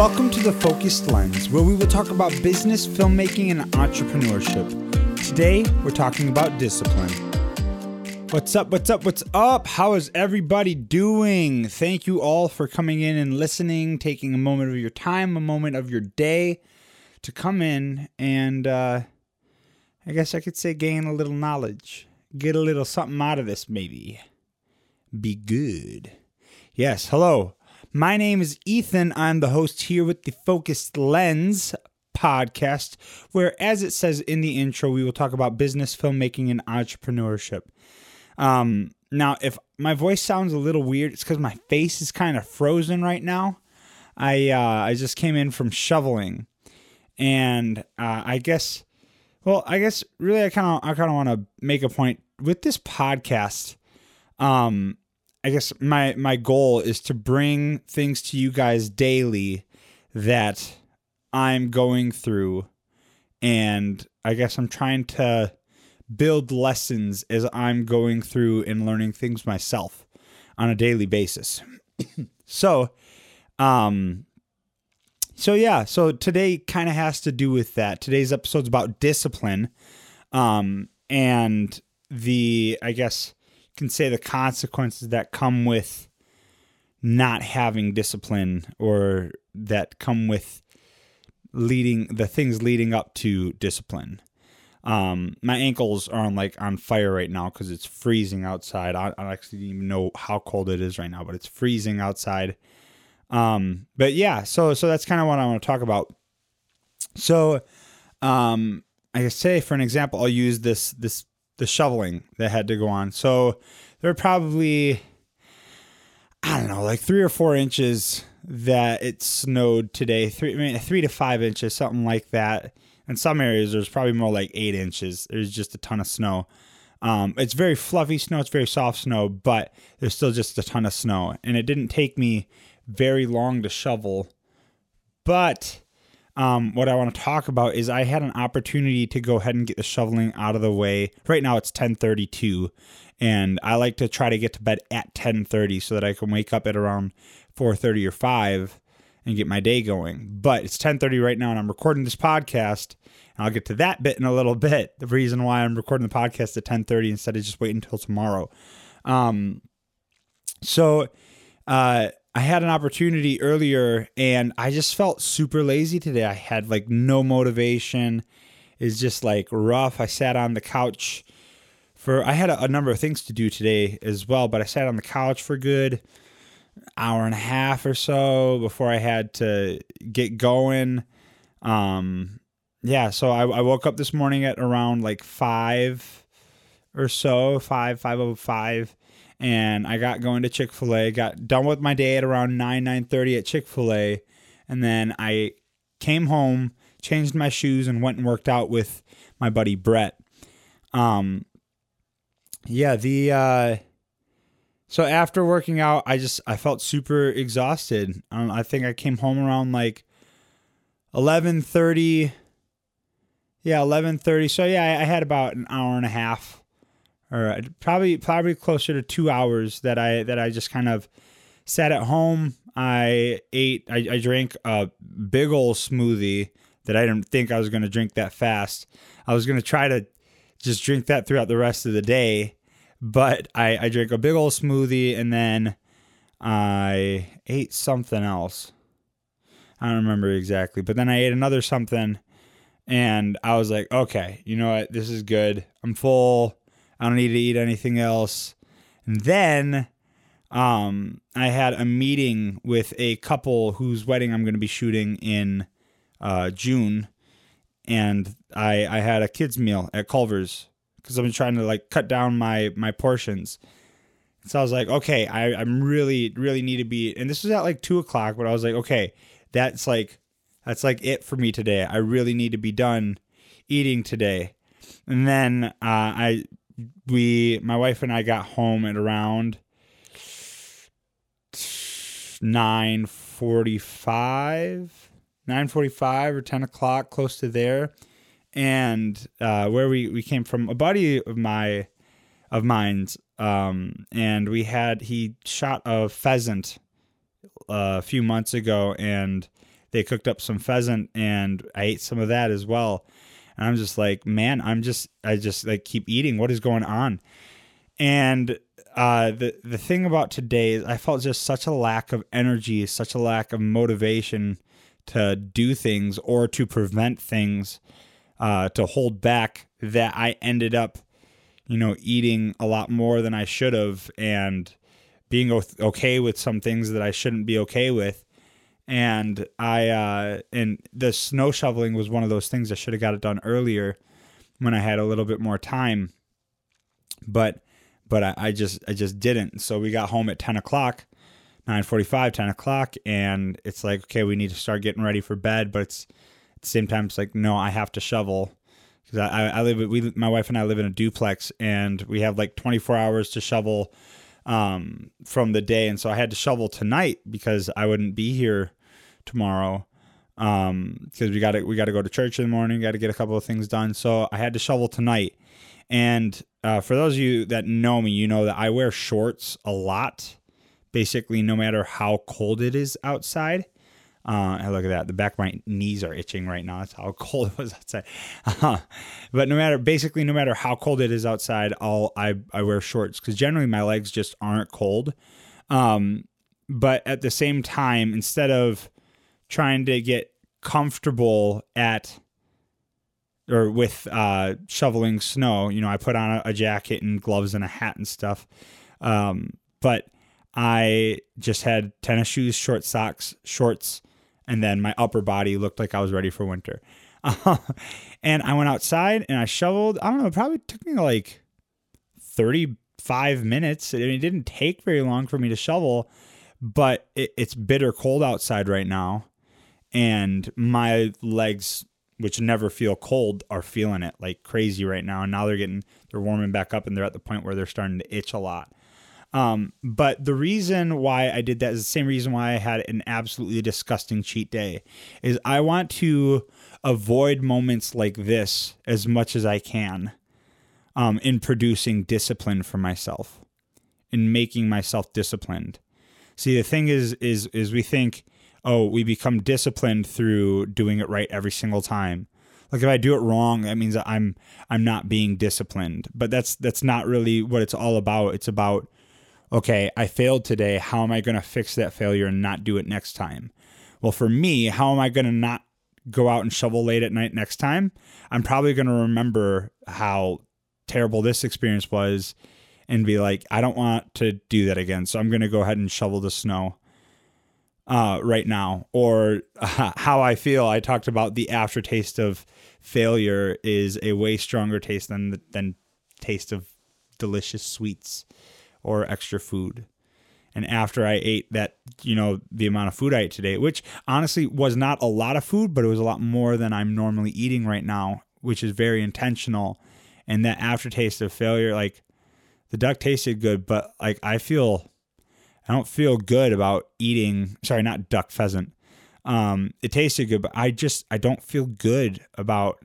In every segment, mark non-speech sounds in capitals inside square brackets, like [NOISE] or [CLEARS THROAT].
Welcome to the Focused Lens, where we will talk about business, filmmaking, and entrepreneurship. Today, we're talking about discipline. What's up? What's up? What's up? How is everybody doing? Thank you all for coming in and listening, taking a moment of your time, a moment of your day to come in and, uh, I guess I could say, gain a little knowledge, get a little something out of this, maybe. Be good. Yes, hello. My name is Ethan. I'm the host here with the Focused Lens podcast, where, as it says in the intro, we will talk about business, filmmaking, and entrepreneurship. Um, now, if my voice sounds a little weird, it's because my face is kind of frozen right now. I uh, I just came in from shoveling, and uh, I guess, well, I guess really, I kind of I kind of want to make a point with this podcast. Um, I guess my my goal is to bring things to you guys daily that I'm going through and I guess I'm trying to build lessons as I'm going through and learning things myself on a daily basis. [CLEARS THROAT] so, um so yeah, so today kind of has to do with that. Today's episode's about discipline um and the I guess can say the consequences that come with not having discipline or that come with leading the things leading up to discipline. Um, my ankles are on like on fire right now because it's freezing outside. I, I actually don't even know how cold it is right now, but it's freezing outside. Um, but yeah, so so that's kind of what I want to talk about. So, um, I say for an example, I'll use this this the shoveling that had to go on. So there are probably, I don't know, like three or four inches that it snowed today. Three, I mean, three to five inches, something like that. In some areas, there's probably more like eight inches. There's just a ton of snow. Um, it's very fluffy snow. It's very soft snow, but there's still just a ton of snow. And it didn't take me very long to shovel. But um, what I want to talk about is I had an opportunity to go ahead and get the shoveling out of the way. Right now it's 10:32, and I like to try to get to bed at 10:30 so that I can wake up at around 4:30 or 5 and get my day going. But it's 10:30 right now, and I'm recording this podcast. And I'll get to that bit in a little bit. The reason why I'm recording the podcast at 10:30 instead of just waiting until tomorrow. Um, so. Uh, I had an opportunity earlier and I just felt super lazy today. I had like no motivation. It's just like rough. I sat on the couch for I had a, a, number of things to do today as well, but I sat on the couch for good hour and a half or so before I had to get going. Um yeah, so I, I woke up this morning at around like five or so, five, five oh five and I got going to Chick-fil-A. Got done with my day at around nine nine thirty at Chick-fil-A, and then I came home, changed my shoes, and went and worked out with my buddy Brett. Um, yeah, the uh, so after working out, I just I felt super exhausted. Um, I think I came home around like eleven thirty. Yeah, eleven thirty. So yeah, I, I had about an hour and a half or uh, probably probably closer to two hours that I that I just kind of sat at home. I ate, I, I drank a big old smoothie that I didn't think I was going to drink that fast. I was going to try to just drink that throughout the rest of the day, but I, I drank a big old smoothie and then I ate something else. I don't remember exactly, but then I ate another something and I was like, okay, you know what? This is good. I'm full. I don't need to eat anything else. And then um, I had a meeting with a couple whose wedding I'm going to be shooting in uh, June, and I I had a kids meal at Culver's because I've been trying to like cut down my my portions. So I was like, okay, I I'm really really need to be, and this was at like two o'clock, but I was like, okay, that's like that's like it for me today. I really need to be done eating today. And then uh, I we my wife and I got home at around 9:45 9:45 or 10 o'clock close to there and uh, where we we came from a buddy of my of mine's um, and we had he shot a pheasant uh, a few months ago and they cooked up some pheasant and I ate some of that as well. And I'm just like, man, I'm just I just like keep eating. What is going on? And uh, the the thing about today is I felt just such a lack of energy, such a lack of motivation to do things or to prevent things, uh, to hold back that I ended up, you know, eating a lot more than I should have and being okay with some things that I shouldn't be okay with. And I uh, and the snow shoveling was one of those things I should have got it done earlier when I had a little bit more time. But but I, I just I just didn't. So we got home at ten o'clock, nine forty five, 10 o'clock, and it's like okay, we need to start getting ready for bed. But it's at the same time, it's like no, I have to shovel because I, I live we my wife and I live in a duplex, and we have like twenty four hours to shovel um, from the day, and so I had to shovel tonight because I wouldn't be here tomorrow um because we got to we got to go to church in the morning got to get a couple of things done so i had to shovel tonight and uh, for those of you that know me, you know that I wear shorts a lot, basically, no matter how cold it is outside. Uh, and look at that. The back of my knees are itching right now. That's how [LAUGHS] cold it was outside. Uh, but no matter, basically, no matter how cold it is outside, I'll, I, I wear shorts because generally my legs just aren't cold. Um, but at the same time, instead of trying to get comfortable at or with uh, shoveling snow. You know, I put on a, a, jacket and gloves and a hat and stuff. Um, but I just had tennis shoes, short socks, shorts, and then my upper body looked like I was ready for winter. [LAUGHS] And I went outside and I shoveled. I don't know, it probably took me like 35 minutes. and it didn't take very long for me to shovel, but it, it's bitter cold outside right now. And my legs which never feel cold are feeling it like crazy right now. And now they're getting they're warming back up and they're at the point where they're starting to itch a lot. Um, but the reason why i did that is the same reason why i had an absolutely disgusting cheat day is i want to avoid moments like this as much as i can um, in producing discipline for myself in making myself disciplined. See the thing is is is we think oh, we become disciplined through doing it right every single time. Like if I do it wrong, that means I'm I'm not being disciplined. But that's that's not really what it's all about. It's about okay, I failed today. How am I going to fix that failure and not do it next time? Well, for me, how am I going to not go out and shovel late at night next time? I'm probably going to remember how terrible this experience was and be like, I don't want to do that again. So I'm going to go ahead and shovel the snow uh, right now, or uh, [LAUGHS] how I feel. I talked about the aftertaste of failure is a way stronger taste than than taste of delicious sweets or extra food. And after I ate that, you know, the amount of food I ate today, which honestly was not a lot of food, but it was a lot more than I'm normally eating right now, which is very intentional. And that aftertaste of failure, like the duck tasted good, but like I feel I don't feel good about eating. Sorry, not duck pheasant. Um, it tasted good, but I just I don't feel good about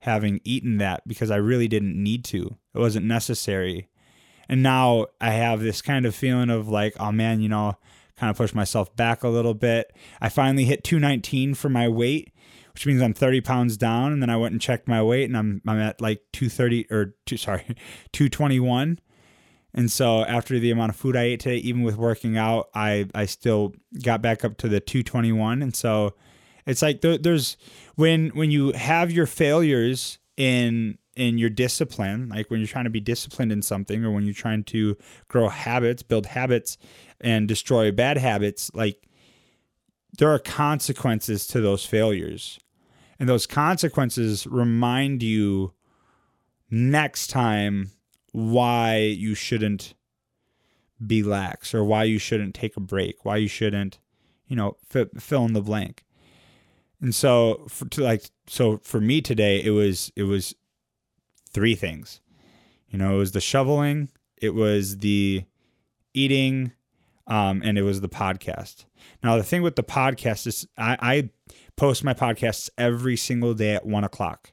having eaten that because I really didn't need to. It wasn't necessary. And now I have this kind of feeling of like, oh man, you know, kind of push myself back a little bit. I finally hit 219 for my weight, which means I'm 30 pounds down. And then I went and checked my weight, and I'm I'm at like 230 or two, sorry, [LAUGHS] 221. And so after the amount of food I ate today, even with working out, I I still got back up to the 221. And so it's like there, there's when when you have your failures in in your discipline, like when you're trying to be disciplined in something or when you're trying to grow habits, build habits and destroy bad habits, like there are consequences to those failures. And those consequences remind you next time why you shouldn't be lax or why you shouldn't take a break, why you shouldn't, you know, f- fill in the blank. And so for to like so for me today it was it was three things. You know, it was the shoveling, it was the eating, um, and it was the podcast. Now the thing with the podcast is I, I post my podcasts every single day at one o'clock.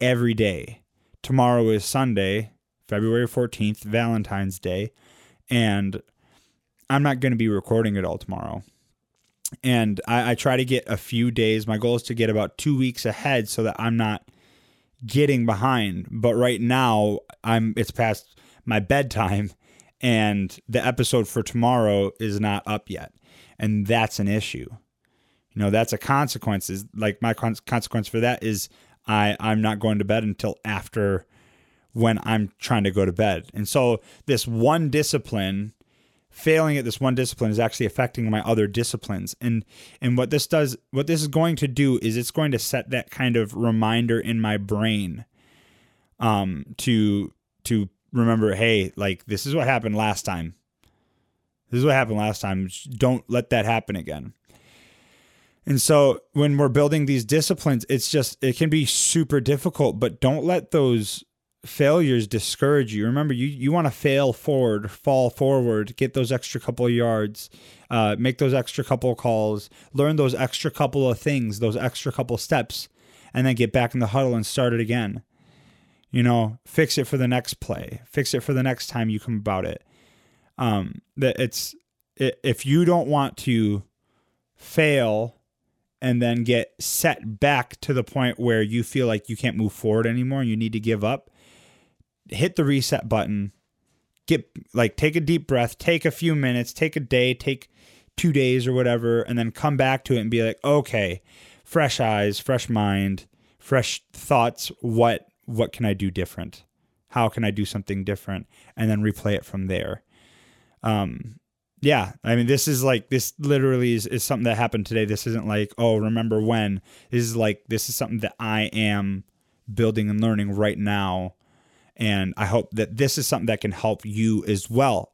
Every day. Tomorrow is Sunday, February 14th, Valentine's Day. And I'm not going to be recording it all tomorrow. and I, I try to get a few days. My goal is to get about two weeks ahead so that I'm not getting behind. But right now, I'm it's past my bedtime, and the episode for tomorrow is not up yet, and that's an issue. You know, that's a consequence. Is like my con- consequence for that is I I'm not going to bed until after when I'm trying to go to bed, and so this one discipline failing at this one discipline is actually affecting my other disciplines. And and what this does what this is going to do is it's going to set that kind of reminder in my brain um to to remember hey like this is what happened last time. This is what happened last time. Don't let that happen again. And so when we're building these disciplines it's just it can be super difficult but don't let those failures discourage you. Remember, you you want to fail forward, fall forward, get those extra couple of yards, uh, make those extra couple of calls, learn those extra couple of things, those extra couple of steps, and then get back in the huddle and start it again. You know, fix it for the next play, fix it for the next time you come about it. Um, that it's if you don't want to fail and then get set back to the point where you feel like you can't move forward anymore and you need to give up hit the reset button, get like take a deep breath, take a few minutes, take a day, take two days or whatever, and then come back to it and be like, okay, fresh eyes, fresh mind, fresh thoughts. What what can I do different? How can I do something different? And then replay it from there. Um, yeah, I mean, this is like this literally is, is something that happened today. This isn't like, oh, remember when? This is like this is something that I am building and learning right now and I hope that this is something that can help you as well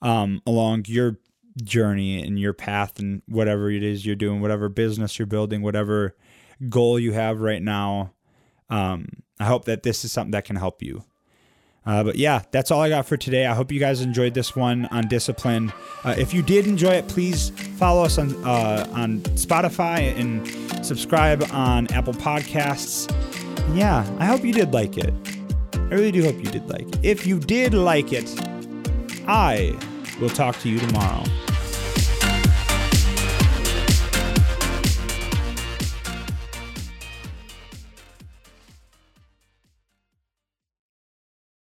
um, along your journey and your path and whatever it is you're doing, whatever business you're building, whatever goal you have right now. Um, I hope that this is something that can help you. Uh, but yeah, that's all I got for today. I hope you guys enjoyed this one on discipline. Uh, if you did enjoy it, please follow us on uh, on Spotify and subscribe on Apple Podcasts. And yeah, I hope you did like it. I really do hope you did like it. If you did like it, I will talk to you tomorrow.